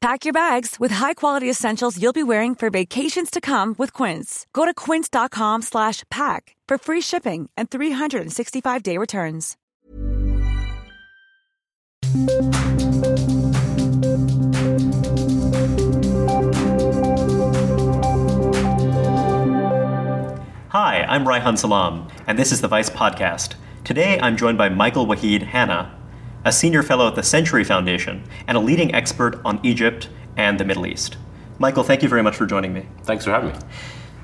Pack your bags with high-quality essentials you'll be wearing for vacations to come with Quince. Go to quince.com slash pack for free shipping and 365-day returns. Hi, I'm Reihan Salam, and this is the Vice Podcast. Today I'm joined by Michael Wahid Hanna, a senior fellow at the Century Foundation and a leading expert on Egypt and the Middle East. Michael, thank you very much for joining me. Thanks for having me.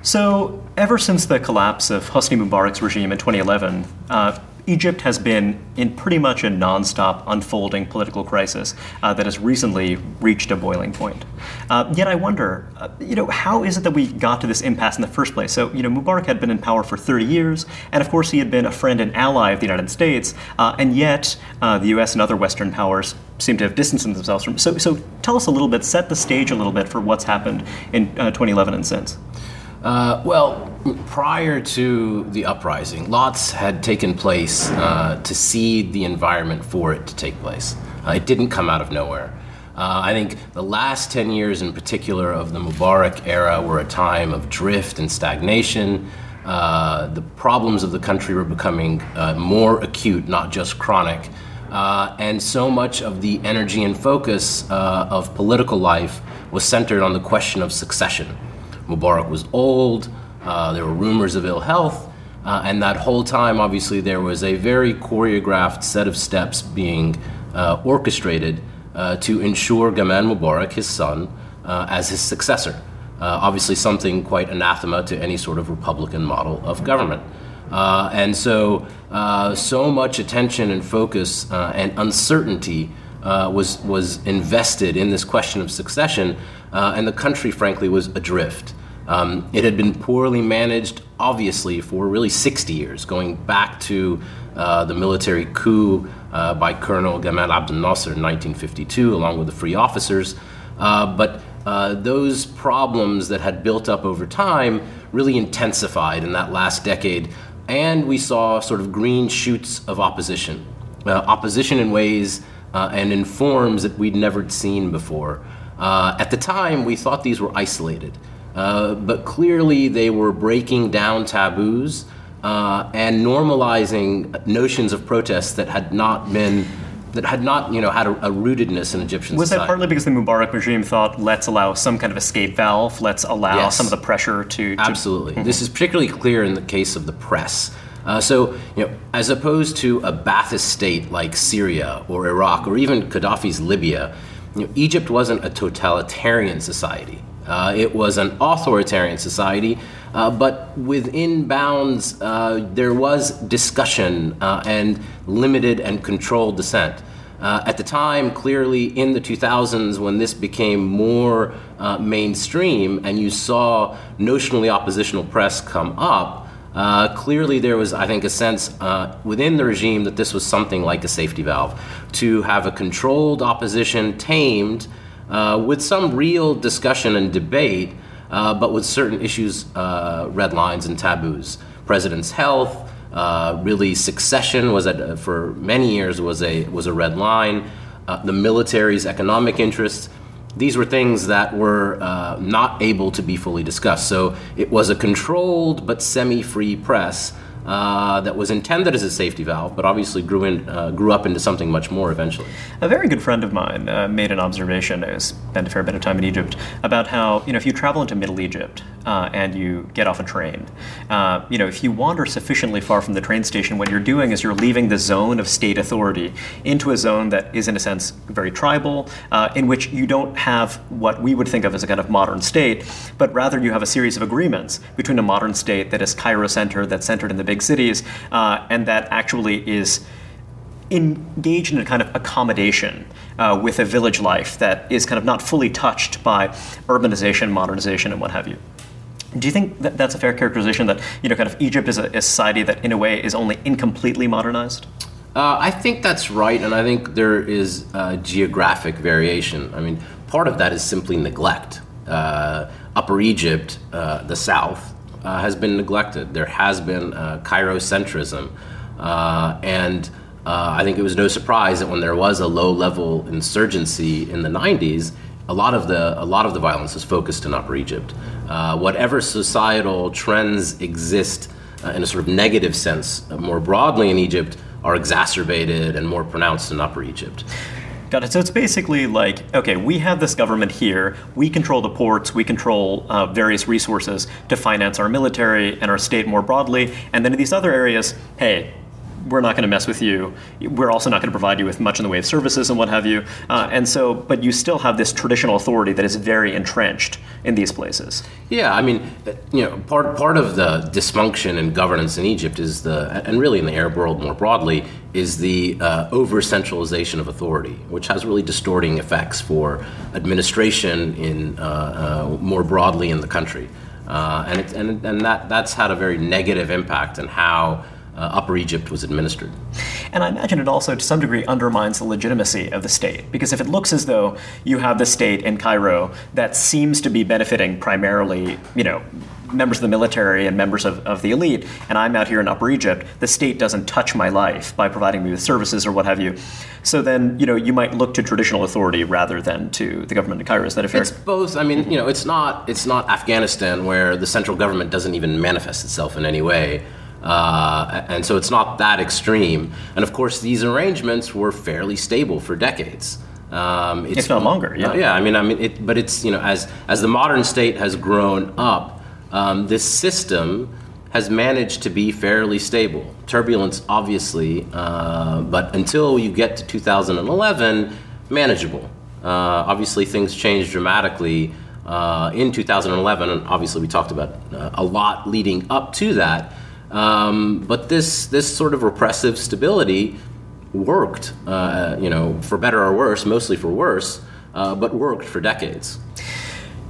So, ever since the collapse of Hosni Mubarak's regime in 2011, uh, Egypt has been in pretty much a nonstop unfolding political crisis uh, that has recently reached a boiling point. Uh, yet I wonder, uh, you know, how is it that we got to this impasse in the first place? So, you know, Mubarak had been in power for 30 years, and of course he had been a friend and ally of the United States, uh, and yet uh, the U.S. and other Western powers seem to have distanced themselves from. So, so tell us a little bit, set the stage a little bit for what's happened in uh, 2011 and since. Uh, well, prior to the uprising, lots had taken place uh, to seed the environment for it to take place. Uh, it didn't come out of nowhere. Uh, I think the last 10 years in particular of the Mubarak era were a time of drift and stagnation. Uh, the problems of the country were becoming uh, more acute, not just chronic. and so much of the energy and focus of political life was centered on the question of succession. Mubarak was old, uh, there were rumors of ill health, uh, and that whole time, obviously, there was a very choreographed set of steps being uh, orchestrated uh, to ensure Gamal Mubarak, his son, uh, as his successor. Obviously, something quite anathema to any sort of Republican model of government. and so, so much attention and focus and uncertainty was, was invested in this question of succession, and the country, frankly, was adrift. Um, it had been poorly managed, obviously, for really 60 years, going back to uh, the military coup uh, by Colonel Gamal Abdel Nasser in 1952, along with the free officers. Uh, but uh, those problems that had built up over time really intensified in that last decade, and we saw sort of green shoots of opposition. Uh, opposition in ways uh, and in forms that we'd never seen before. at the time, we thought these were isolated. Uh, but clearly they were breaking down taboos uh, and normalizing notions of protest that had not been that had not, you know, had a, a rootedness in Egyptian society. was society. that partly because the Mubarak regime thought, let's allow some kind of escape valve, let's allow yes. some of the pressure to. to Absolutely. Mm-hmm. This is particularly clear in the case of the press. Uh, so, you know, as opposed to a Ba'athist state like Syria or Iraq or even Gaddafi's Libya, you know, Egypt wasn't a totalitarian society. Uh, it was an authoritarian society, uh, but within bounds, uh, there was discussion uh, and limited and controlled dissent. Uh, at the time, clearly in the 2000s, when this became more uh, mainstream and you saw notionally oppositional press come up, clearly there was, I think, a sense within the regime that this was something like a safety valve. To have a controlled opposition tamed uh, with some real discussion and debate, uh, but with certain issues, uh, red lines and taboos. President's health, uh, really succession was at, for many years was a was a red line. Uh, the military's economic interests. These were things that were uh, not able to be fully discussed. So it was a controlled but semi-free press uh, that was intended as a safety valve, but obviously grew in, uh, grew up into something much more eventually. A very good friend of mine uh, made an observation. who spent a fair bit of time in Egypt about how you know if you travel into Middle Egypt uh, and you get off a train, uh, you know if you wander sufficiently far from the train station, what you're doing is you're leaving the zone of state authority into a zone that is in a sense very tribal, uh, in which you don't have what we would think of as a kind of modern state, but rather you have a series of agreements between a modern state that is Cairo centered, that's centered in the big big cities, uh, and that actually is engaged in a kind of accommodation uh, with a village life that is kind of not fully touched by urbanization, modernization, and what have you. Do you think that that's a fair characterization that you know, kind of Egypt is a, a society that, in a way, is only incompletely modernized? Uh, I think that's right, and I think there is geographic variation. I mean, part of that is simply neglect. Uh, Upper Egypt, uh, the south, uh, has been neglected. There has been uh, Cairo-centrism, uh, and uh, I think it was no surprise that when there was a low-level insurgency in the 90s, a lot of the a lot of the violence was focused in Upper Egypt. Uh, whatever societal trends exist uh, in a sort of negative sense more broadly in Egypt are exacerbated and more pronounced in Upper Egypt. Got it. So it's basically like, okay, we have this government here. We control the ports. We control uh, various resources to finance our military and our state more broadly. And then in these other areas, hey, we're not going to mess with you. We're also not going to provide you with much in the way of services and what have you. Uh, and so, but you still have this traditional authority that is very entrenched in these places. Yeah, I mean, you know, part part of the dysfunction in governance in Egypt is the, and really in the Arab world more broadly, is the uh, over centralization of authority, which has really distorting effects for administration in uh, uh, more broadly in the country. Uh, and, it, and, and that, that's had a very negative impact on how uh, Upper Egypt was administered. And I imagine it also, to some degree, undermines the legitimacy of the state. Because if it looks as though you have the state in Cairo that seems to be benefiting primarily, you know, members of the military and members of, of the elite, and I'm out here in Upper Egypt, the state doesn't touch my life by providing me with services or what have you. So then, you know, you might look to traditional authority rather than to the government of Cairo. Is that a fair? It's both. I mean, you know, it's not it's not Afghanistan where the central government doesn't even manifest itself in any way. Uh, and so it's not that extreme. And of course, these arrangements were fairly stable for decades. Um, it's, not longer. Yeah. Uh, yeah. I mean, I mean, it, but it's you know, as as the modern state has grown up, um, this system has managed to be fairly stable. Turbulence, obviously, uh, but until you get to 2011, manageable. Uh, obviously, things changed dramatically. Uh, in 2011, and obviously we talked about uh, a lot leading up to that. Um, but this this sort of repressive stability worked, uh, you know, for better or worse, mostly for worse, uh, but worked for decades.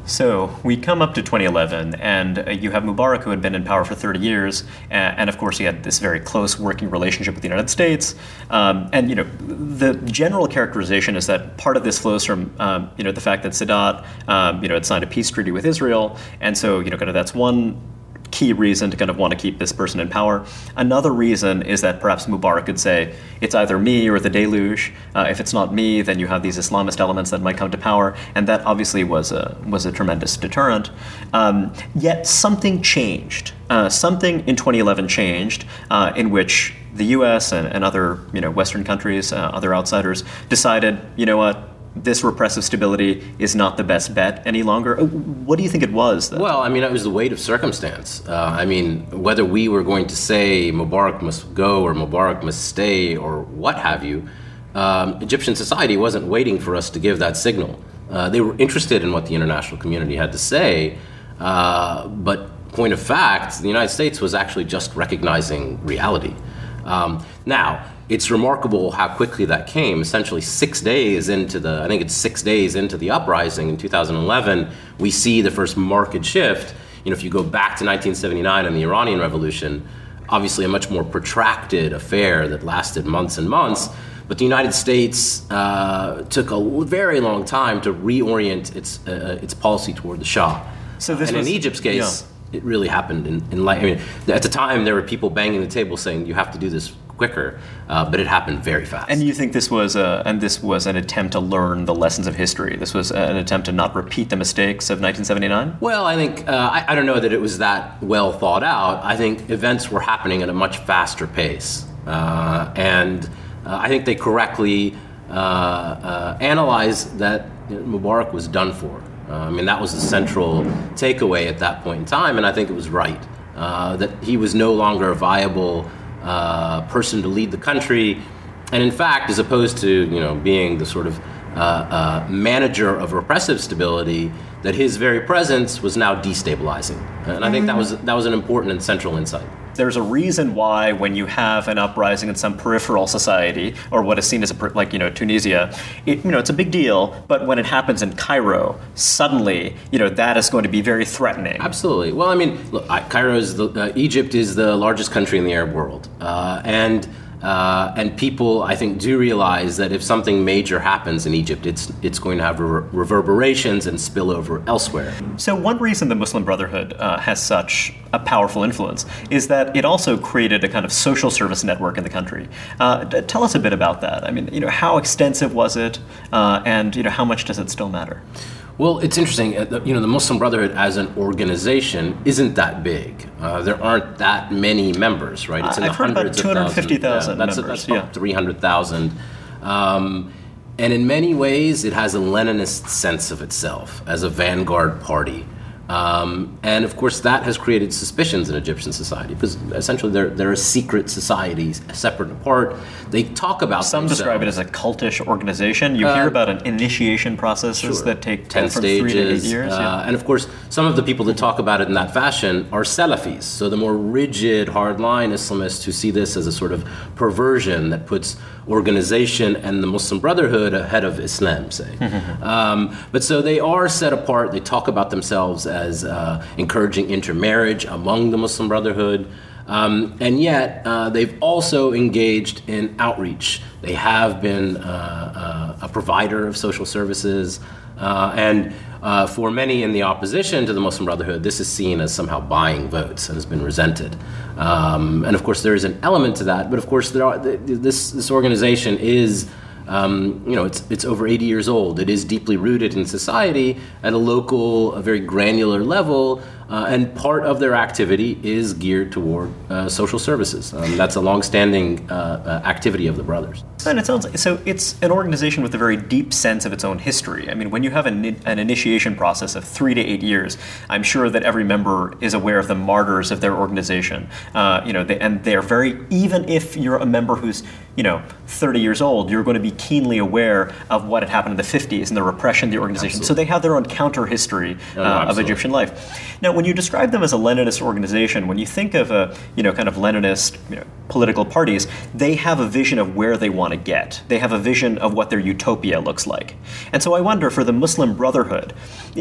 So we come up to 2011, and uh, you have Mubarak, who had been in power for 30 years, and, of course he had this very close working relationship with the United States. Um, and you know, the general characterization is that part of this flows from um, you know the fact that Sadat um, you know had signed a peace treaty with Israel, and so you know kind of that's one key reason to kind of want to keep this person in power. Another reason is that perhaps Mubarak could say, it's either me or the deluge. Uh, if it's not me, then you have these Islamist elements that might come to power, and that obviously was a, was a tremendous deterrent. Um, yet something changed. Uh, something in 2011 changed uh, in which the US and, and, other you know, Western countries, uh, other outsiders, decided, you know what, this repressive stability is not the best bet any longer. Uh, what do you think it was? Well, I mean, it was the weight of circumstance. Uh, I mean, whether we were going to say Mubarak must go or Mubarak must stay or what have you, um, Egyptian society wasn't waiting for us to give that signal. Uh, they were interested in what the international community had to say, uh, but point of fact, the United States was actually just recognizing reality. Um, now, it's remarkable how quickly that came. Essentially, six days into the, I think it's six days into the uprising in 2011, we see the first market shift. You know, if you go back to 1979 and the Iranian Revolution, obviously a much more protracted affair that lasted months and months. But the United States uh, took a very long time to reorient its uh, its policy toward the Shah. So this and was, in Egypt's case, yeah. it really happened in, in light. I mean, at the time, there were people banging the table saying, "You have to do this quicker, uh, but it happened very fast. And you think this was a, and this was an attempt to learn the lessons of history? This was an attempt to not repeat the mistakes of 1979? Well, I think, uh, I, I, don't know that it was that well thought out. I think events were happening at a much faster pace. Uh, and uh, I think they correctly uh, uh, analyzed that Mubarak was done for. I mean, that was the central takeaway at that point in time, and I think it was right. that he was no longer a viable uh, person to lead the country. And in fact, as opposed to you know being the sort of uh, uh, manager of repressive stability, that his very presence was now destabilizing. And I think that was that was an important and central insight there's a reason why when you have an uprising in some peripheral society or what is seen as a like you know Tunisia, it, you know it's a big deal. But when it happens in Cairo, suddenly you know that is going to be very threatening. Absolutely. Well, I mean, look, Cairo is the, uh, Egypt is the largest country in the Arab world, uh, and uh, and people, I think, do realize that if something major happens in Egypt, it's it's going to have re- reverberations and spill over elsewhere. So one reason the Muslim Brotherhood uh, has such a powerful influence is that it also created a kind of social service network in the country. Uh, tell us a bit about that. I mean, you know, how extensive was it, uh, and you know, how much does it still matter? Well, it's interesting. Uh, you know, the Muslim Brotherhood as an organization isn't that big. Uh, there aren't that many members, right? It's in I've the heard hundreds about 250,000 yeah, that's, members. That's yeah. 300,000. Um, and in many ways, it has a Leninist sense of itself as a vanguard party. Um, and of course, that has created suspicions in Egyptian society because essentially they're, they're a secret society, separate and apart. They talk about some themselves. describe it as a cultish organization. You uh, hear about an initiation processes sure. that take ten stages, three to eight years. Uh, yeah. And of course, some of the people that talk about it in that fashion are Salafis, so the more rigid, hardline Islamists who see this as a sort of perversion that puts organization and the Muslim Brotherhood ahead of Islam, say. um, but so they are set apart. They talk about themselves as uh, encouraging intermarriage among the Muslim Brotherhood. Um, and yet, uh, they've also engaged in outreach. They have been uh, uh a provider of social services. Uh, and uh, for many in the opposition to the Muslim Brotherhood, this is seen as somehow buying votes and has been resented. Um, and of course, there is an element to that. But of course, are, this, this organization is um, you know, it's, it's over 80 years old. It is deeply rooted in society at a local, a very granular level, uh, and part of their activity is geared toward uh, social services. Um, that's a longstanding uh, uh activity of the brothers. And it sounds like, so it's an organization with a very deep sense of its own history. I mean, when you have an, an initiation process of three to eight years, I'm sure that every member is aware of the martyrs of their organization. Uh, you know, they, and they're very even if you're a member who's you know 30 years old, you're going to be keenly aware of what had happened in the 50s and the repression of the organization. Absolutely. So they have their own counter history oh, uh, of Egyptian life. Now, when you describe them as a Leninist organization, when you think of a you know kind of Leninist you know, political parties, they have a vision of where they want to get. They have a vision of what their utopia looks like. And so I wonder, for the Muslim Brotherhood,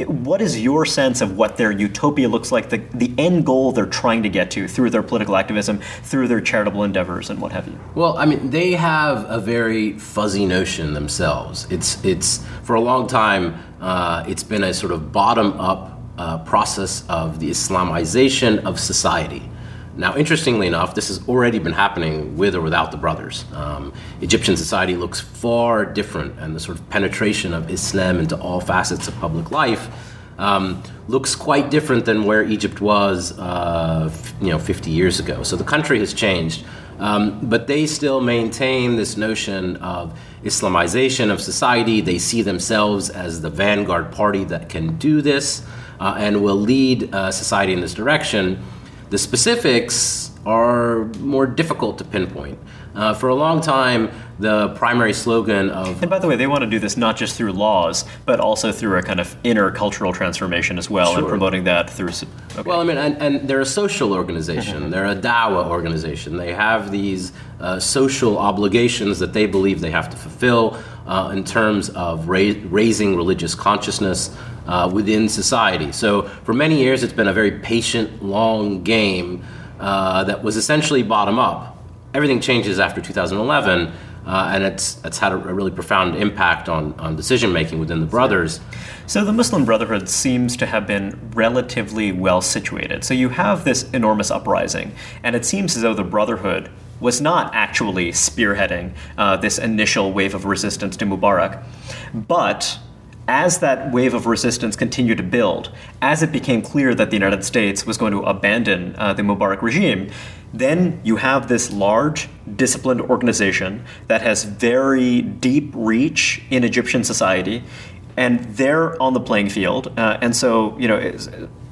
what is your sense of what their utopia looks like, the, the end goal they're trying to get to through their political activism, through their charitable endeavors, and what have you? Well, I mean, they have a very fuzzy notion themselves. It's, it's for a long time, uh, it's been a sort of bottom up uh, process of the Islamization of society. Now, interestingly enough, this has already been happening with or without the brothers. Um, Egyptian society looks far different, and the sort of penetration of Islam into all facets of public life um, looks quite different than where Egypt was, uh, f- you know, 50 years ago. So the country has changed, um, but they still maintain this notion of Islamization of society. They see themselves as the vanguard party that can do this uh, and will lead uh, society in this direction. The specifics are more difficult to pinpoint. Uh, for a long time, the primary slogan of. And by the way, they want to do this not just through laws, but also through a kind of inner cultural transformation as well, sure. and promoting that through. Okay. Well, I mean, and, and, they're a social organization, mm-hmm. they're a dawah organization. They have these uh, social obligations that they believe they have to fulfill uh, in terms of ra- raising religious consciousness uh, within society. So, for many years, it's been a very patient, long game uh, that was essentially bottom up. Everything changes after 2011. Uh, and it's, it's had a, really profound impact on, on decision making within the brothers. So the Muslim Brotherhood seems to have been relatively well situated. So you have this enormous uprising, and it seems as though the Brotherhood was not actually spearheading uh, this initial wave of resistance to Mubarak. But as that wave of resistance continued to build, as it became clear that the United States was going to abandon uh, the Mubarak regime, then you have this large, disciplined organization that has very deep reach in Egyptian society, and they're on the playing field. Uh, and so, you know,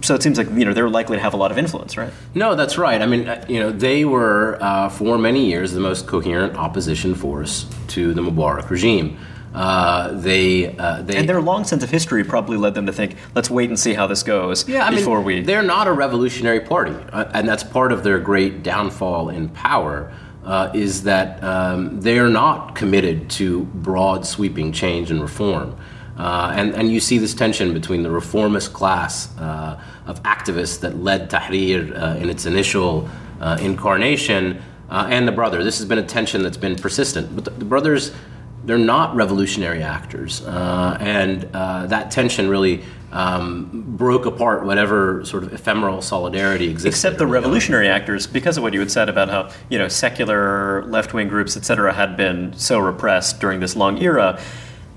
so it seems like you know they're likely to have a lot of influence, right? No, that's right. I mean, uh, you know, they were uh, for many years the most coherent opposition force to the Mubarak regime. Uh, they, uh, they and their long sense of history probably led them to think, let's wait and see how this goes yeah, I before mean, we. They're not a revolutionary party, uh, and that's part of their great downfall in power. Uh, is that um, they're not committed to broad, sweeping change and reform. Uh, and, and you see this tension between the reformist class uh, of activists that led Tahrir uh, in its initial uh, incarnation uh, and the brother. This has been a tension that's been persistent. But the, the brothers, they're not revolutionary actors. Uh, and that tension really um, broke apart whatever sort of ephemeral solidarity existed. Except the revolutionary actors, because of what you had said about how you know secular left-wing groups, et cetera, had been so repressed during this long era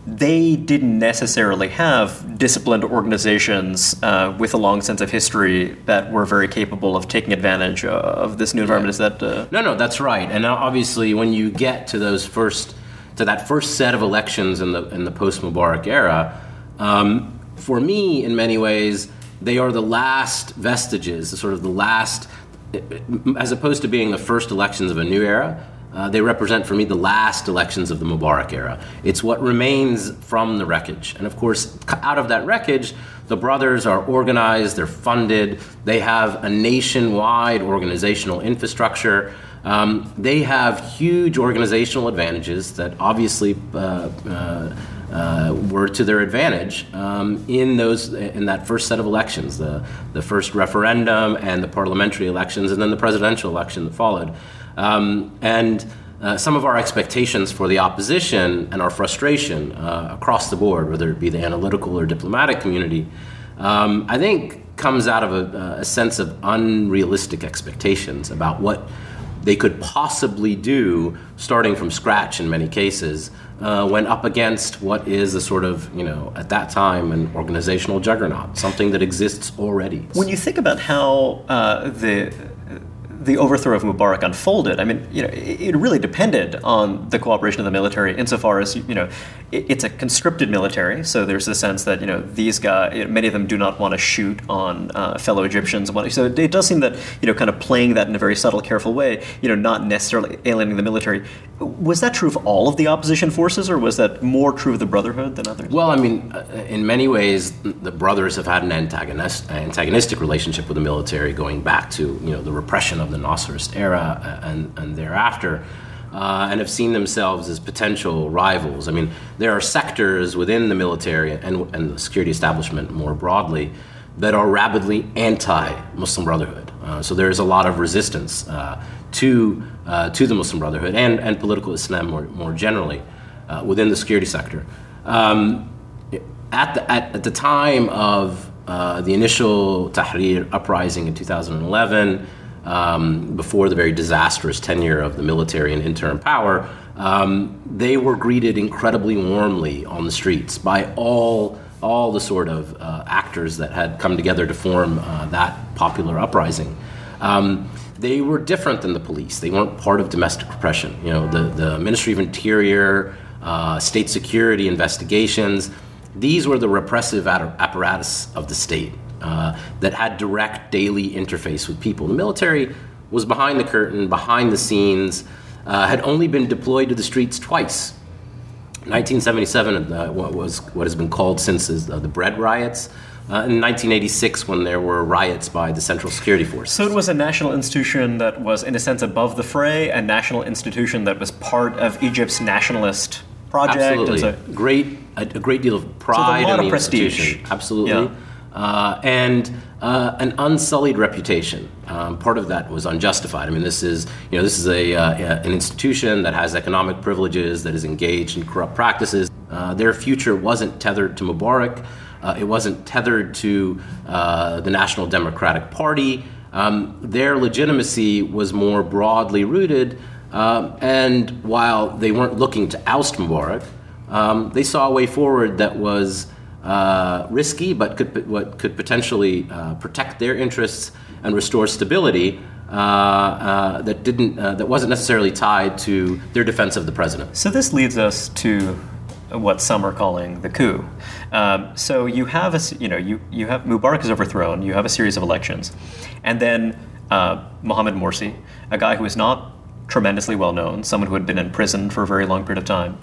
they didn't necessarily have disciplined organizations uh, with a long sense of history that were very capable of taking advantage of this new environment. Is that uh... no, no? That's right. And obviously, when you get to those first to that first set of elections in the in the post Mubarak era, um, for me, in many ways, they are the last vestiges, sort of the last, as opposed to being the first elections of a new era uh, they represent for me the last elections of the Mubarak era. It's what remains from the wreckage. And of course, out of that wreckage, the brothers are organized, they're funded, they have a nationwide organizational infrastructure. Um, they have huge organizational advantages that obviously uh, uh, uh, were to their advantage um, in those in that first set of elections, the the first referendum and the parliamentary elections, and then the presidential election that followed. Um, and uh, some of our expectations for the opposition and our frustration uh, across the board, whether it be the analytical or diplomatic community, um, I think comes out of a, a, sense of unrealistic expectations about what they could possibly do, starting from scratch in many cases, uh, when up against what is a sort of, you know, at that time, an organizational juggernaut, something that exists already. When you think about how uh, the the overthrow of Mubarak unfolded, I mean, you know, it, really depended on the cooperation of the military insofar as, you know, it, it's a conscripted military, so there's the sense that, you know, these guys, many of them do not want to shoot on uh, fellow Egyptians. So it, it, does seem that, you know, kind of playing that in a very subtle, careful way, you know, not necessarily alienating the military. Was that true of all of the opposition forces, or was that more true of the Brotherhood than others? Well, I mean, uh, in many ways, the brothers have had an antagonist, antagonistic relationship with the military going back to, you know, the repression of the the Nasserist era and, and thereafter, uh, and have seen themselves as potential rivals. I mean, there are sectors within the military and, and the security establishment more broadly that are rabidly anti Muslim Brotherhood. Uh, so there's a lot of resistance uh, to, uh, to the Muslim Brotherhood and, and political Islam more, more generally uh, within the security sector. Um, at, the, at, at, the time of uh, the initial Tahrir uprising in 2011, um, before the very disastrous tenure of the military and interim power, um, they were greeted incredibly warmly on the streets by all all the sort of uh, actors that had come together to form uh, that popular uprising. Um, they were different than the police. They weren't part of domestic repression. You know, the, the Ministry of Interior, uh, state security investigations, these were the repressive apparatus of the state uh, that had direct daily interface with people. The military was behind the curtain, behind the scenes, uh, had only been deployed to the streets twice. 1977 uh, what was what has been called since is, uh, the bread riots. Uh, in 1986, when there were riots by the Central Security Force. So it was a national institution that was, in a sense, above the fray, a national institution that was part of Egypt's nationalist project. Absolutely, so, great, a, a, great deal of pride so in the prestige. Absolutely. Yeah uh, and uh, an unsullied reputation. Um, part of that was unjustified. I mean, this is you know this is a, uh, an institution that has economic privileges that is engaged in corrupt practices. Uh, their future wasn't tethered to Mubarak. Uh, it wasn't tethered to uh, the National Democratic Party. Um, their legitimacy was more broadly rooted and while they weren't looking to oust Mubarak, um, they saw a way forward that was uh, risky, but could what could potentially uh, protect their interests and restore stability. Uh, uh that didn't uh, that wasn't necessarily tied to their defense of the president. So this leads us to what some are calling the coup. Um, so you have a you know you you have Mubarak is overthrown. You have a series of elections, and then uh, Mohamed Morsi, a guy who is not tremendously well known, someone who had been in prison for a very long period of time,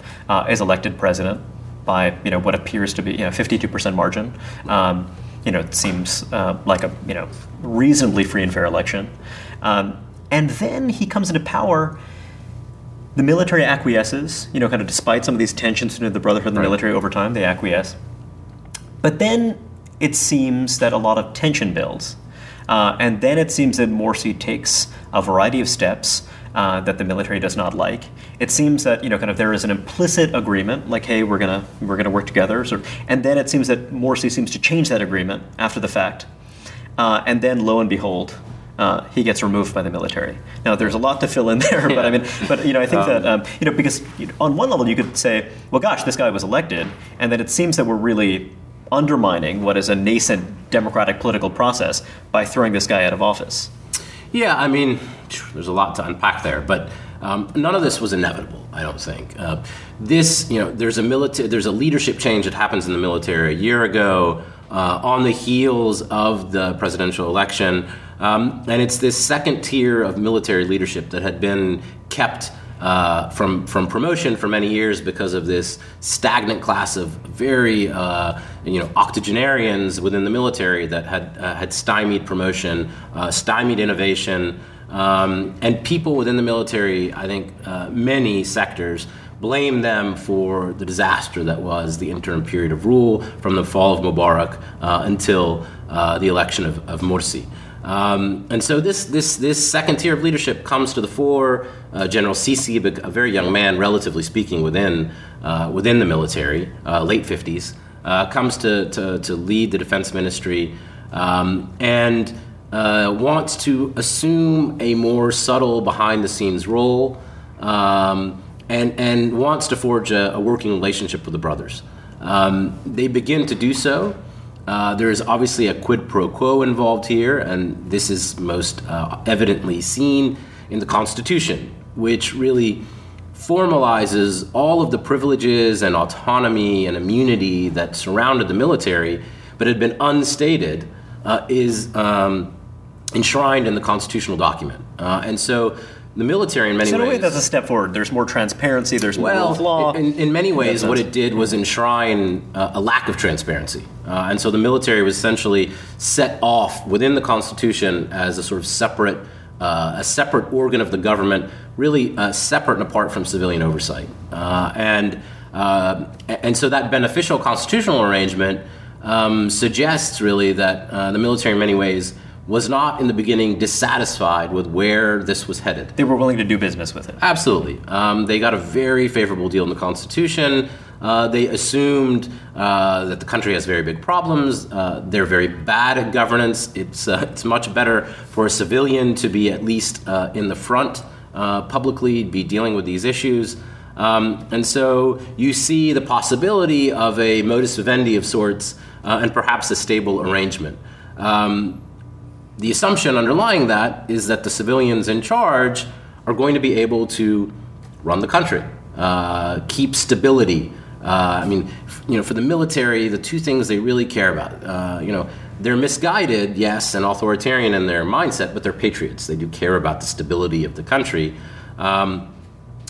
is elected president by you know what appears to be you know 52% margin. Um, you know, it seems uh, like a you know reasonably free and fair election. Um, and then he comes into power. The military acquiesces, you know, kind of despite some of these tensions between the Brotherhood and the right. military over time, they acquiesce. But then it seems that a lot of tension builds. Uh, and then it seems that Morsi takes a variety of steps uh, that the military does not like. It seems that you know, kind of there is an implicit agreement, like, hey, we're gonna we're gonna work together, sort of, and then it seems that Morsi seems to change that agreement after the fact, uh, and then lo and behold. Uh, he gets removed by the military. Now, there's a lot to fill in there, yeah. but I mean, but you know, I think um, that um, you know, because you know, on one level you could say, well, gosh, this guy was elected, and then it seems that we're really undermining what is a nascent democratic political process by throwing this guy out of office. Yeah, I mean, there's a lot to unpack there, but um, none of this was inevitable. I don't think uh, this. You know, there's a military, there's a leadership change that happens in the military a year ago uh, on the heels of the presidential election, um, and it's this second tier of military leadership that had been kept uh, from from promotion for many years because of this stagnant class of very uh, you know octogenarians within the military that had uh, had stymied promotion, uh, stymied innovation, um, and people within the military. I think uh, many sectors blame them for the disaster that was the interim period of rule from the fall of Mubarak until the election of, of Morsi. Um, and so this, this, this second tier of leadership comes to the fore. Uh, General Sisi, a very young man, relatively speaking, within, uh, within the military, uh, late 50s, uh, comes to, to, to, lead the defense ministry um, and uh, wants to assume a more subtle behind the scenes role um, and, and wants to forge a, a, working relationship with the brothers. Um, they begin to do so. Uh, there is obviously a quid pro quo involved here, and this is most uh, evidently seen in the Constitution, which really formalizes all of the privileges and autonomy and immunity that surrounded the military, but had been unstated, uh, is um, enshrined in the constitutional document. Uh, and so the military in many ways. so in a way that's a step forward. There's more transparency. There's more well, law. In, in many ways, what it did was enshrine uh, a lack of transparency, uh, and so the military was essentially set off within the Constitution as a sort of separate, uh, a separate organ of the government, really uh, separate and apart from civilian oversight, uh, and uh, and so that beneficial constitutional arrangement um, suggests really that the military, in many ways was not in the beginning dissatisfied with where this was headed. They were willing to do business with it. Absolutely. Um, they got a very favorable deal in the Constitution. Uh, they assumed uh, that the country has very big problems. Uh, they're very bad at governance. It's, uh, it's much better for a civilian to be at least uh, in the front uh, publicly, be dealing with these issues. Um, and so you see the possibility of a modus vivendi of sorts and perhaps a stable arrangement. Um, the assumption underlying that is that the civilians in charge are going to be able to run the country, uh, keep stability. Uh, I mean, you know, for the military, the two things they really care about, uh, you know, they're misguided, yes, and authoritarian in their mindset, but they're patriots. They do care about the stability of the country. Um,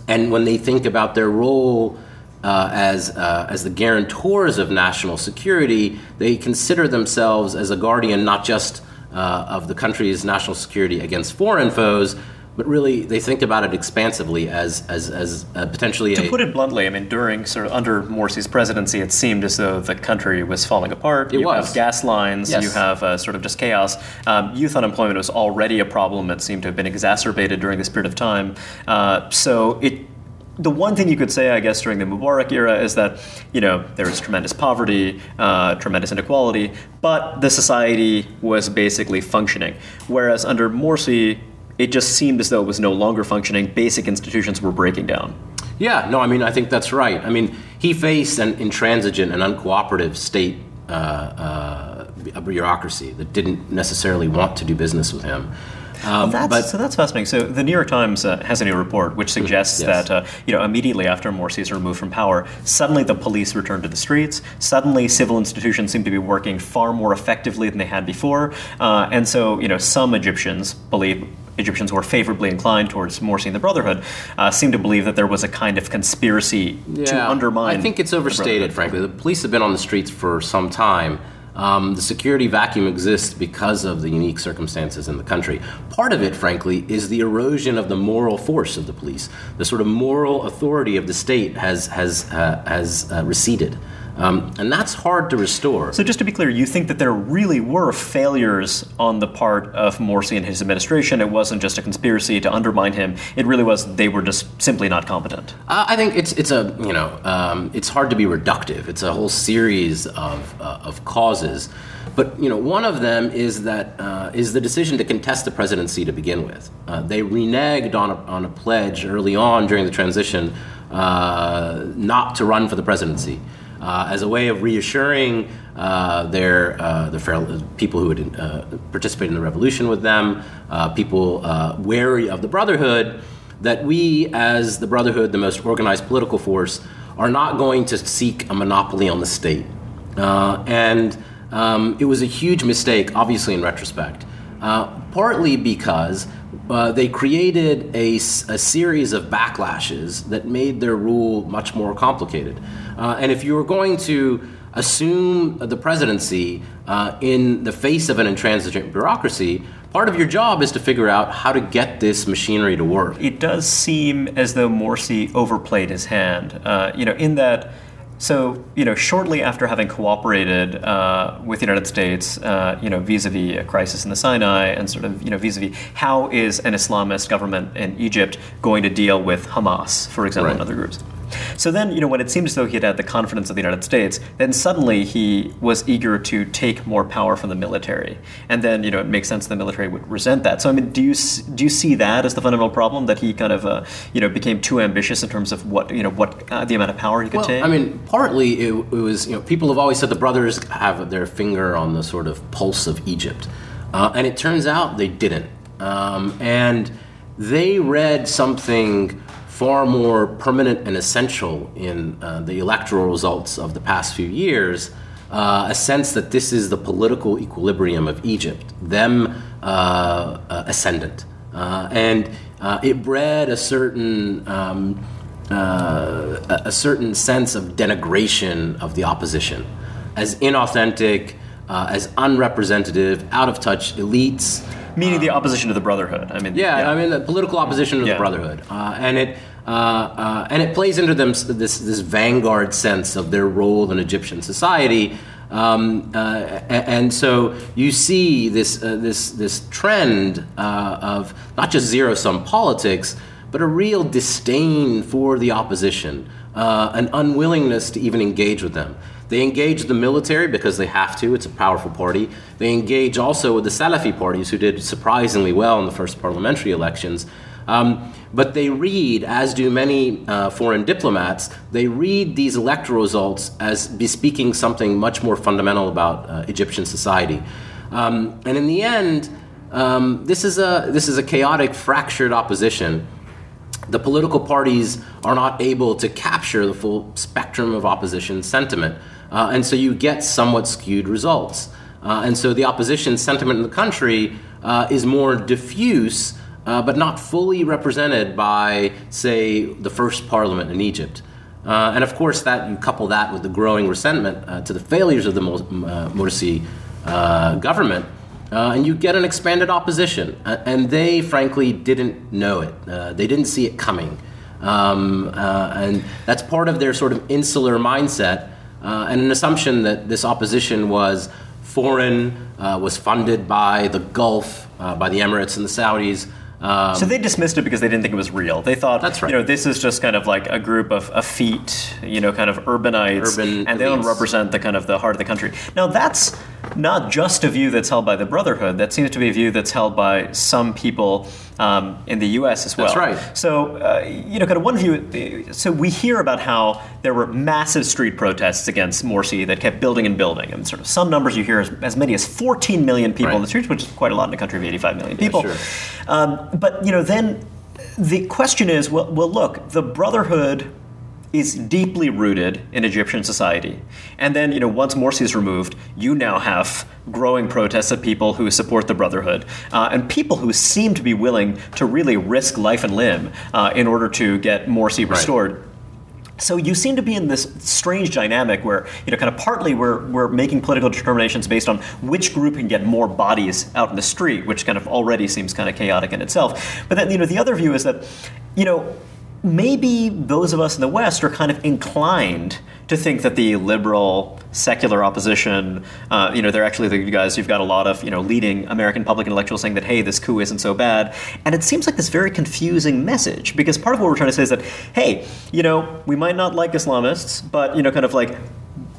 and when they think about their role uh, as, uh, as the guarantors of national security, they consider themselves as a guardian not just uh, of the country's national security against foreign foes, but really they think about it expansively as as, as uh, potentially. To a, put it bluntly, I mean, during sort of under Morsi's presidency, it seemed as though the country was falling apart. It you was. have gas lines. Yes. You have uh, sort of just chaos. Um, youth unemployment was already a problem. that seemed to have been exacerbated during this period of time. Uh, so it the one thing you could say, I guess, during the Mubarak era is that you know there was tremendous poverty, uh, tremendous inequality, but the society was basically functioning. Whereas under Morsi, it just seemed as though it was no longer functioning. Basic institutions were breaking down. Yeah, no, I mean, I think that's right. I mean, he faced an intransigent and uncooperative state uh, uh, bureaucracy that didn't necessarily want to do business with him. Um, that's, but, so that's fascinating. So the New York Times uh, has a new report which suggests yes. that uh, you know immediately after Morsi is removed from power, suddenly the police return to the streets. Suddenly, civil institutions seem to be working far more effectively than they had before, uh, and so you know some Egyptians believe Egyptians who are favorably inclined towards Morsi and the Brotherhood uh, seem to believe that there was a kind of conspiracy yeah, to undermine. I think it's overstated, the frankly. The police have been on the streets for some time. Um, the security vacuum exists because of the unique circumstances in the country. Part of it, frankly, is the erosion of the moral force of the police. The sort of moral authority of the state has has uh, has uh, receded. Um, and that's hard to restore. So, just to be clear, you think that there really were failures on the part of Morsi and his administration? It wasn't just a conspiracy to undermine him. It really was they were just simply not competent. Uh, I think it's it's a you know um, it's hard to be reductive. It's a whole series of uh, of causes. But you know, one of them is that uh, is the decision to contest the presidency to begin with. Uh, they reneged on a, on a pledge early on during the transition uh, not to run for the presidency uh, as a way of reassuring uh, their uh, the people who had uh, participated in the revolution with them, uh, people uh, wary of the Brotherhood, that we, as the Brotherhood, the most organized political force, are not going to seek a monopoly on the state. and um, it was a huge mistake, obviously, in retrospect. partly because uh, they created a, a, series of backlashes that made their rule much more complicated. Uh, and if you were going to assume the presidency uh, in the face of an intransigent bureaucracy, part of your job is to figure out how to get this machinery to work. It does seem as though Morsi overplayed his hand, uh, you know, in that so, you know, shortly after having cooperated uh, with the United States, uh, you know, vis-a-vis a crisis in the Sinai, and sort of, you know, vis-a-vis how is an Islamist government in Egypt going to deal with Hamas, for example, right. and other groups? So then, you know, when it seemed as though he had had the confidence of the United States, then suddenly he was eager to take more power from the military, and then, you know, it makes sense the military would resent that. So, I mean, do you do you see that as the fundamental problem that he kind of, uh, you know, became too ambitious in terms of what, you know, what uh, the amount of power he could well, take? I mean, partly it, it, was, you know, people have always said the brothers have their finger on the sort of pulse of Egypt, uh, and it turns out they didn't, um, and they read something far more permanent and essential in uh, the electoral results of the past few years. Uh, a sense that this is the political equilibrium of Egypt, them uh, uh ascendant. Uh, and uh, it bred a certain, um, a certain sense of denigration of the opposition as inauthentic, as unrepresentative, out of touch elites. Meaning the opposition to the Brotherhood. I mean, yeah, yeah. I mean the political opposition to yeah. the Brotherhood, uh, and it uh, uh, and it plays into them this this vanguard sense of their role in Egyptian society. Um, uh, and so you see this uh, this this trend uh, of not just zero sum politics, but a real disdain for the opposition, an unwillingness to even engage with them. They engage the military because they have to, it's a powerful party. They engage also with the Salafi parties, who did surprisingly well in the first parliamentary elections. Um, but they read, as do many uh, foreign diplomats, they read these electoral results as bespeaking something much more fundamental about uh, Egyptian society. Um, and in the end, um, this, is a, this is a chaotic, fractured opposition the political parties are not able to capture the full spectrum of opposition sentiment. Uh, and so you get somewhat skewed results. Uh, and so the opposition sentiment in the country uh, is more diffuse, uh, but not fully represented by, say, the first parliament in Egypt. Uh, and of course, that you couple that with the growing resentment uh, to the failures of the Morsi government, and you get an expanded opposition. and they, frankly, didn't know it. they didn't see it coming. Um, and that's part of their sort of insular mindset uh, and an assumption that this opposition was foreign, uh, was funded by the Gulf, uh, by the Emirates and the Saudis. Um, so they dismissed it because they didn't think it was real. They thought, that's right. You know, this is just kind of like a group of effete, you know, kind of urbanites, Urban and they don't represent the kind of the heart of the country. Now that's not just a view that's held by the Brotherhood. That seems to be a view that's held by some people um, in the U.S. as well. That's right. So, uh, you know, kind of one view. So we hear about how there were massive street protests against Morsi that kept building and building, and sort of some numbers you hear as, as many as 14 million people Right. in the streets, which is quite a lot in a country of 85 million people. sure. um, but you know, then the question is, well, well, look, the Brotherhood is deeply rooted in Egyptian society. And then, you know, once Morsi is removed, you now have growing protests of people who support the Brotherhood uh, and people who seem to be willing to really risk life and limb uh, in order to get Morsi restored. So you seem to be in this strange dynamic where, you know, kind of partly we're, we're making political determinations based on which group can get more bodies out in the street, which kind of already seems kind of chaotic in itself. But then, you know, the other view is that, you know, maybe those of us in the West are kind of inclined to think that the liberal, secular opposition, uh, you know, they're actually the guys you've got a lot of, you know, leading American public intellectuals saying that, hey, this coup isn't so bad. And it seems like this very confusing message because part of what we're trying to say is that, hey, you know, we might not like Islamists, but, you know, kind of like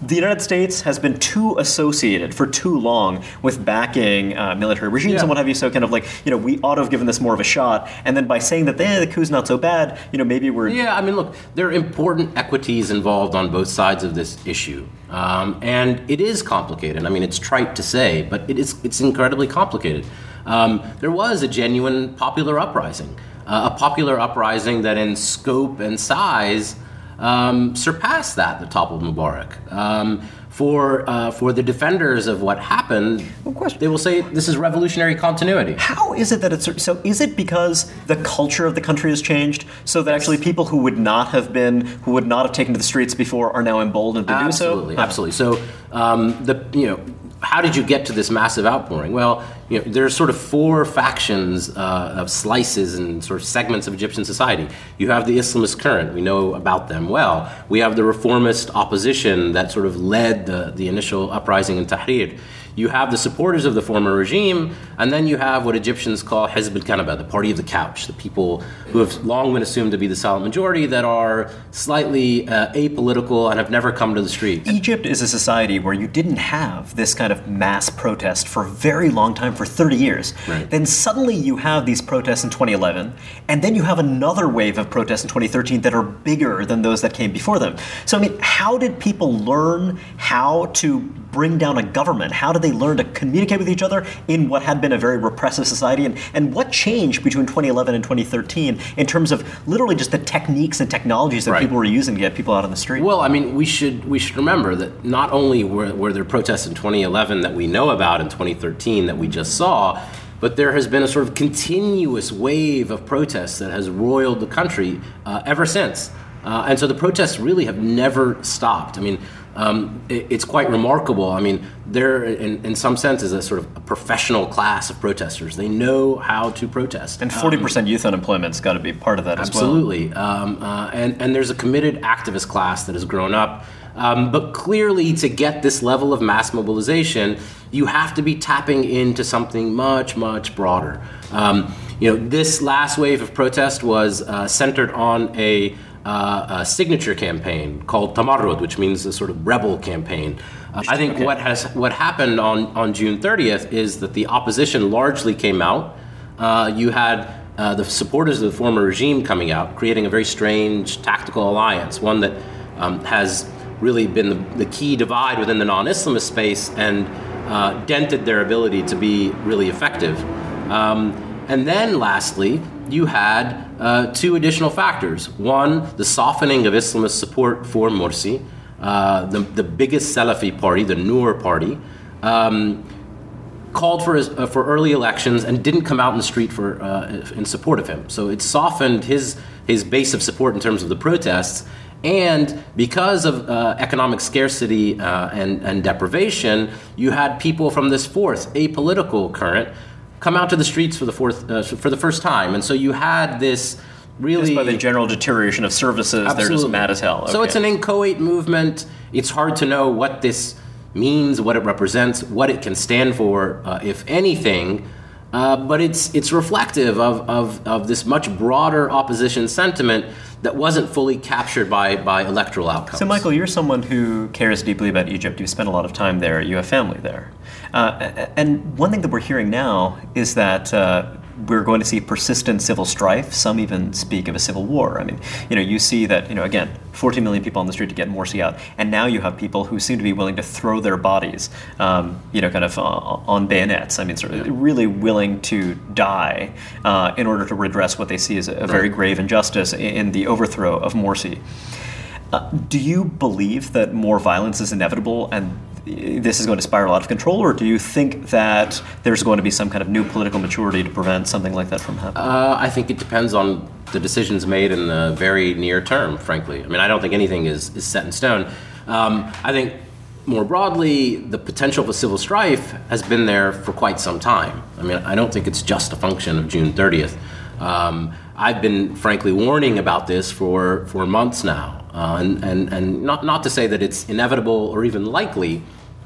the United States has been too associated for too long with backing uh, military regimes Yeah. and what have you. So, kind of like, you know, we ought to have given this more of a shot. And then by saying that eh, the coup's not so bad, you know, maybe we're. Yeah, I mean, look, there are important equities involved on both sides of this issue, um, and it is complicated. I mean, it's trite to say, but it is it's incredibly complicated. Um, there was a genuine popular uprising, uh, a popular uprising that, in scope and size, um, surpassed that the top of Mubarak. Um, for uh, for the defenders of what happened, course. they will say this is revolutionary continuity. How is it that it's so? Is it because the culture of the country has changed, so that actually people who would not have been, who would not have taken to the streets before, are now emboldened to absolutely, do so? Absolutely, absolutely. So um, the you know, how did you get to this massive outpouring? Well, you know, there's sort of four factions uh, of slices and sort of segments of Egyptian society. You have the Islamist current. We know about them well. We have the reformist opposition that sort of led the, the initial uprising in Tahrir. You have the supporters of the former regime, and then you have what Egyptians call Hezb al-Kanaba, the party of the couch, the people who have long been assumed to be the silent majority that are slightly uh, apolitical and have never come to the streets. Egypt is a society where you didn't have this kind of mass protest for a very long time, for 30 years. Right. Then suddenly you have these protests in 2011, and then you have another wave of protests in 2013 that are bigger than those that came before them. So, I mean, how did people learn how to bring down a government? How did they learn to communicate with each other in what had been a very repressive society? And, and what changed between 2011 and 2013 in terms of literally just the techniques and technologies that Right. people were using to get people out on the street? Well, I mean, we should we should remember that not only were, were there protests in 2011 that we know about in 2013 that we just saw, but there has been a sort of continuous wave of protests that has roiled the country uh, ever since. Uh, and so the protests really have never stopped. I mean, um, it, it's quite remarkable. I mean, they're in, in some sense is a sort of a professional class of protesters. They know how to protest. And 40% youth unemployment's got to be part of that as well. Absolutely. Um, uh, and, and there's a committed activist class that has grown up. Um, but clearly, to get this level of mass mobilization, you have to be tapping into something much, much broader. Um, you know, this last wave of protest was uh, centered on a, uh, a signature campaign called Tamarrud, which means a sort of rebel campaign. Uh, I think what has what happened on, on June 30th is that the opposition largely came out. Uh, you had uh, the supporters of the former regime coming out, creating a very strange tactical alliance, one that um, has really been the, the key divide within the non Islamist space and uh, dented their ability to be really effective. Um, and then, lastly, you had uh, two additional factors. One, the softening of Islamist support for Morsi, uh, the, the biggest Salafi party, the Noor party. Um, called for his, uh, for early elections and didn't come out in the street for uh, in support of him. So it softened his his base of support in terms of the protests. And because of uh, economic scarcity uh, and, and deprivation, you had people from this fourth apolitical current come out to the streets for the fourth uh, for the first time. And so you had this really Just by the general deterioration of services, they're just Absolutely. mad as hell. So it's an inchoate movement. It's hard to know what this means, what it represents, what it can stand for, uh, if anything. Uh, but it's it's reflective of, of, of this much broader opposition sentiment that wasn't fully captured by, by electoral outcomes. So, Michael, you're someone who cares deeply about Egypt. You've spent a lot of time there. You have family there. Uh, and one thing that we're hearing now is that uh, we're going to see persistent civil strife. Some even speak of a civil war. I mean, you know, you see that, you know, again, 14 million people on the street to get Morsi out, and now you have people who seem to be willing to throw their bodies, um, you know, kind of uh, on bayonets. I mean, sort of really willing to die uh, in order to redress what they see as a, very grave injustice in the overthrow of Morsi. Uh, do you believe that more violence is inevitable and this is going to spiral out of control, or do you think that there's going to be some kind of new political maturity to prevent something like that from happening? Uh, I think it depends on the decisions made in the very near term, frankly. I mean, I don't think anything is, is set in stone. Um, I think more broadly, the potential for civil strife has been there for quite some time. I mean, I don't think it's just a function of June 30th. Um, I've been frankly warning about this for, for months now. Uh, and and, and not, not to say that it's inevitable or even likely,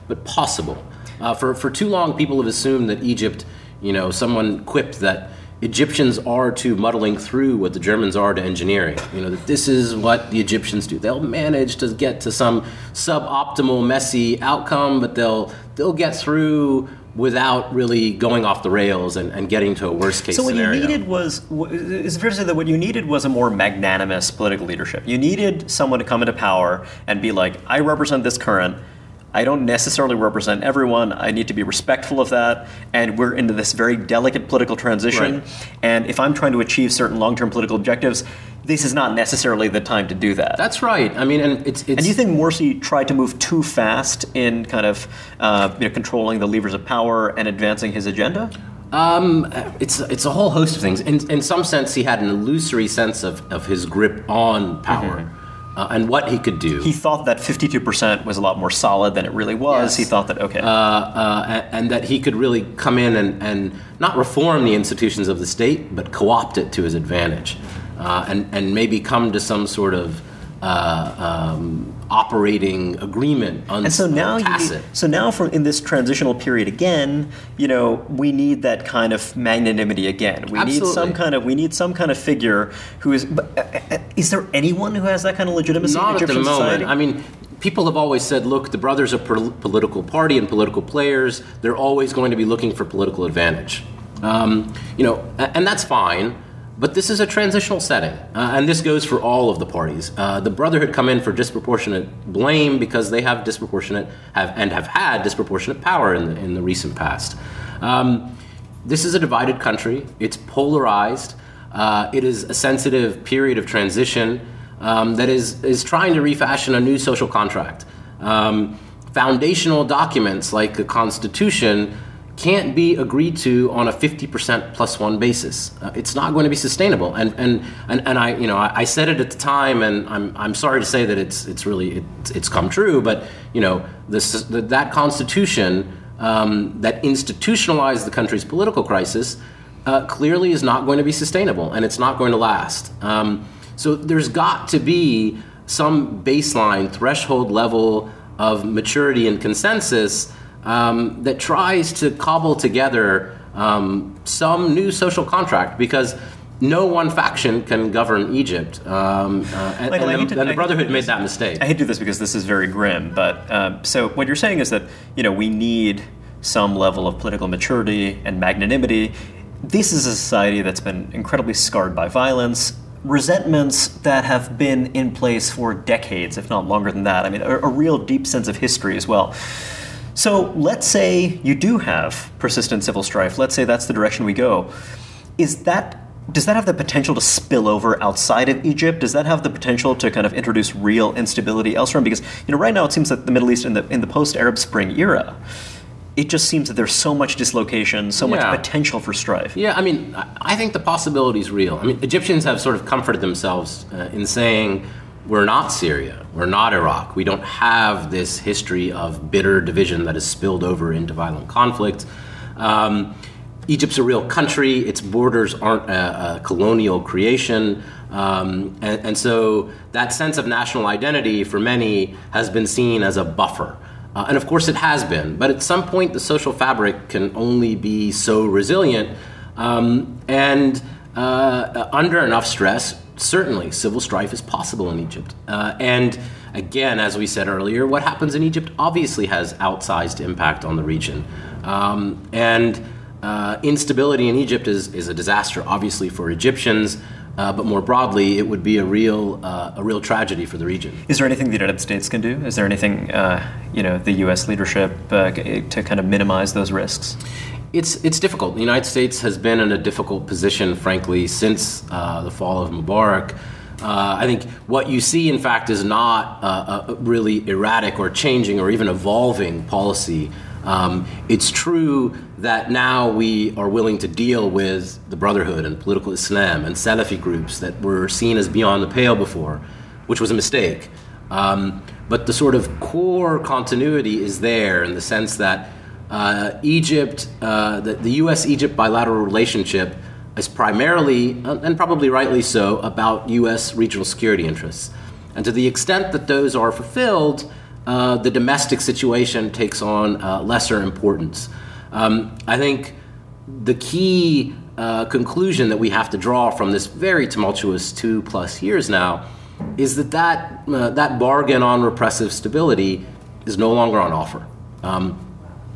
but possible. Uh, for, for too long, people have assumed that Egypt, you know, someone quipped that Egyptians are to muddling through what the Germans are to engineering. You know, that this is what the Egyptians do. They'll manage to get to some suboptimal, messy outcome, but they'll they'll get through without really going off the rails and, and getting to a worst case so what scenario. you needed was is it fair to say that what you needed was a more magnanimous political leadership you needed someone to come into power and be like i represent this current I don't necessarily represent everyone. I need to be respectful of that. And we're into this very delicate political transition. Right. And if I'm trying to achieve certain long term political objectives, this is not necessarily the time to do that. That's right. I mean, and it's. it's and do you think Morsi tried to move too fast in kind of uh, you know, controlling the levers of power and advancing his agenda? Um, it's it's a whole host of things. In in some sense, he had an illusory sense of, of his grip on power. Mm-hmm uh, and what he could do. He thought that 52% was a lot more solid than it really was. Yes. He thought that, okay. Uh, uh, and, and, that he could really come in and, and not reform the institutions of the state, but co opt it to his advantage. Uh, and, and maybe come to some sort of uh, um, operating agreement. Un- and so now. Need, so now, for in this transitional period again, you know, we need that kind of magnanimity again. We Absolutely. need some kind of we need some kind of figure who is. But, uh, uh, is there anyone who has that kind of legitimacy Not in Egyptian at the society? moment. I mean. People have always said, look, the brothers are political party and political players. They're always going to be looking for political advantage. Um, you know, and that's fine. But this is a transitional setting, uh, and this goes for all of the parties. Uh, the Brotherhood come in for disproportionate blame because they have disproportionate have and have had disproportionate power in the, in the recent past. Um, this is a divided country. It's polarized. Uh, it is a sensitive period of transition um, that is is trying to refashion a new social contract. Um, foundational documents like the Constitution can't be agreed to on a 50% plus one basis. Uh, it's not going to be sustainable. And, and, and, and I, you know, I, I, said it at the time, and I'm, I'm sorry to say that it's, it's really, it's, it's come true, but, you know, this, the, that constitution um, that institutionalized the country's political crisis uh, clearly is not going to be sustainable, and it's not going to last. Um, so there's got to be some baseline threshold level of maturity and consensus um, that tries to cobble together um, some new social contract because no one faction can govern Egypt. Um, uh, and, and, the, and, the, Brotherhood made that mistake. I hate to do this because this is very grim, but uh, so what you're saying is that you know we need some level of political maturity and magnanimity. This is a society that's been incredibly scarred by violence, resentments that have been in place for decades, if not longer than that. I mean, a, a real deep sense of history as well. So let's say you do have persistent civil strife. Let's say that's the direction we go. Is that does that have the potential to spill over outside of Egypt? Does that have the potential to kind of introduce real instability elsewhere? Because you know, right now it seems that the Middle East in the in the post-Arab Spring era, it just seems that there's so much dislocation, so yeah. much potential for strife. Yeah, I mean, I think the possibility is real. I mean, Egyptians have sort of comforted themselves uh, in saying we're not Syria, we're not Iraq. We don't have this history of bitter division that has spilled over into violent conflict. Um, Egypt's a real country. Its borders aren't a, a colonial creation. Um, and, and, so that sense of national identity for many has been seen as a buffer. Uh, and of course, it has been. But at some point, the social fabric can only be so resilient. Um, and uh, under enough stress, certainly civil strife is possible in Egypt. Uh, and again, as we said earlier, what happens in Egypt obviously has outsized impact on the region. Um, and uh, instability in Egypt is, is a disaster, obviously, for Egyptians. Uh, but more broadly, it would be a real, uh, a real tragedy for the region. Is there anything the United States can do? Is there anything, uh, you know, the U.S. leadership uh, to kind of minimize those risks? It's it's difficult. The United States has been in a difficult position, frankly, since uh, the fall of Mubarak. Uh, I think what you see, in fact, is not a really erratic or changing or even evolving policy um, it's true that now we are willing to deal with the Brotherhood and political Islam and Salafi groups that were seen as beyond the pale before, which was a mistake. Um, but the sort of core continuity is there in the sense that uh, Egypt, uh, the, the US Egypt bilateral relationship, is primarily, uh, and probably rightly so, about US regional security interests. And to the extent that those are fulfilled, uh, the domestic situation takes on uh, lesser importance. Um, I think the key uh, conclusion that we have to draw from this very tumultuous two plus years now is that that, that bargain on repressive stability is no longer on offer. Um,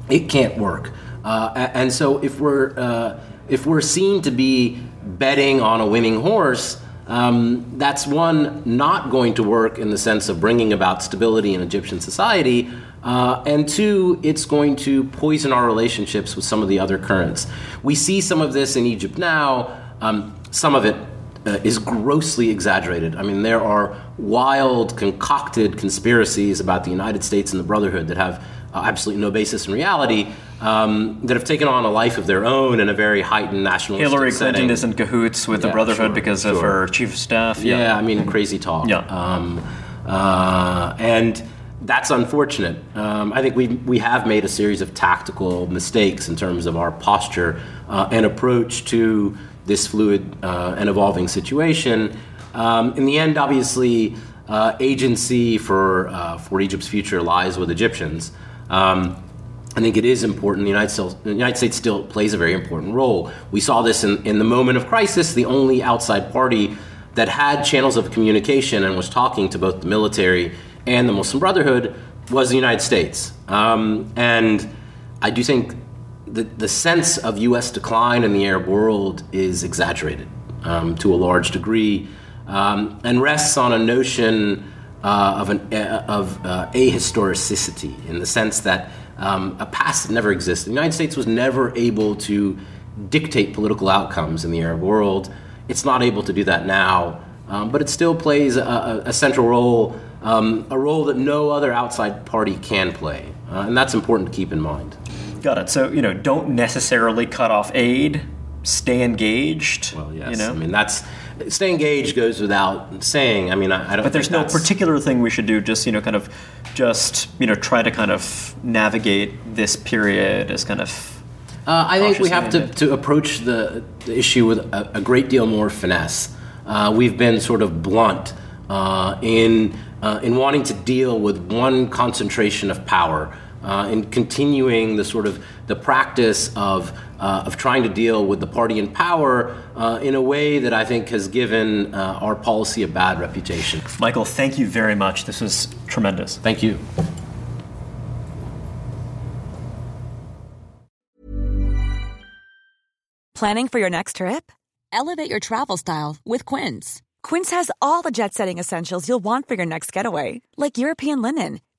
it can't work. Uh, and so if we're, if we're seen to be betting on a winning horse, um, that's one not going to work in the sense of bringing about stability in Egyptian society, uh, and two, it's going to poison our relationships with some of the other currents. We see some of this in Egypt now. Um, some of it uh, is grossly exaggerated. I mean, there are wild, concocted conspiracies about the United States and the Brotherhood that have uh, absolutely no basis in reality, um, that have taken on a life of their own in a very heightened national. Hillary Clinton setting. is in cahoots with yeah, the Brotherhood sure, because sure. of her chief of staff. Yeah, yeah I mean, crazy talk. Yeah. Um, uh, and that's unfortunate. Um, I think we, we have made a series of tactical mistakes in terms of our posture uh, and approach to this fluid uh, and evolving situation. Um, in the end, obviously, uh, agency for, uh, for Egypt's future lies with Egyptians. Um, I think it is important. The United, States, the United, States, still plays a very important role. We saw this in, in the moment of crisis. The only outside party that had channels of communication and was talking to both the military and the Muslim Brotherhood was the United States. Um, and I do think the, the sense of U.S. decline in the Arab world is exaggerated um, to a large degree um, and rests on a notion uh, of, an, uh, of uh, ahistoricity in the sense that um, a past that never existed. The United States was never able to dictate political outcomes in the Arab world. It's not able to do that now, um, but it still plays a, a central role, um, a role that no other outside party can play. Uh, and that's important to keep in mind. Got it. So, you know, don't necessarily cut off aid, stay engaged. Well, yes. You know? I mean, that's stay engaged goes without saying. I mean, I, I don't. But there's no particular thing we should do. Just you know, kind of, just you know, try to kind of navigate this period as kind of. Uh, I think we have to, to approach the, the issue with a, a, great deal more finesse. Uh, we've been sort of blunt uh, in uh, in wanting to deal with one concentration of power, uh, in continuing the sort of the practice of uh, of trying to deal with the party in power uh, in a way that I think has given uh, our policy a bad reputation. Michael, thank you very much. This was tremendous. Thank you. Planning for your next trip? Elevate your travel style with Quince. Quince has all the jet setting essentials you'll want for your next getaway, like European linen,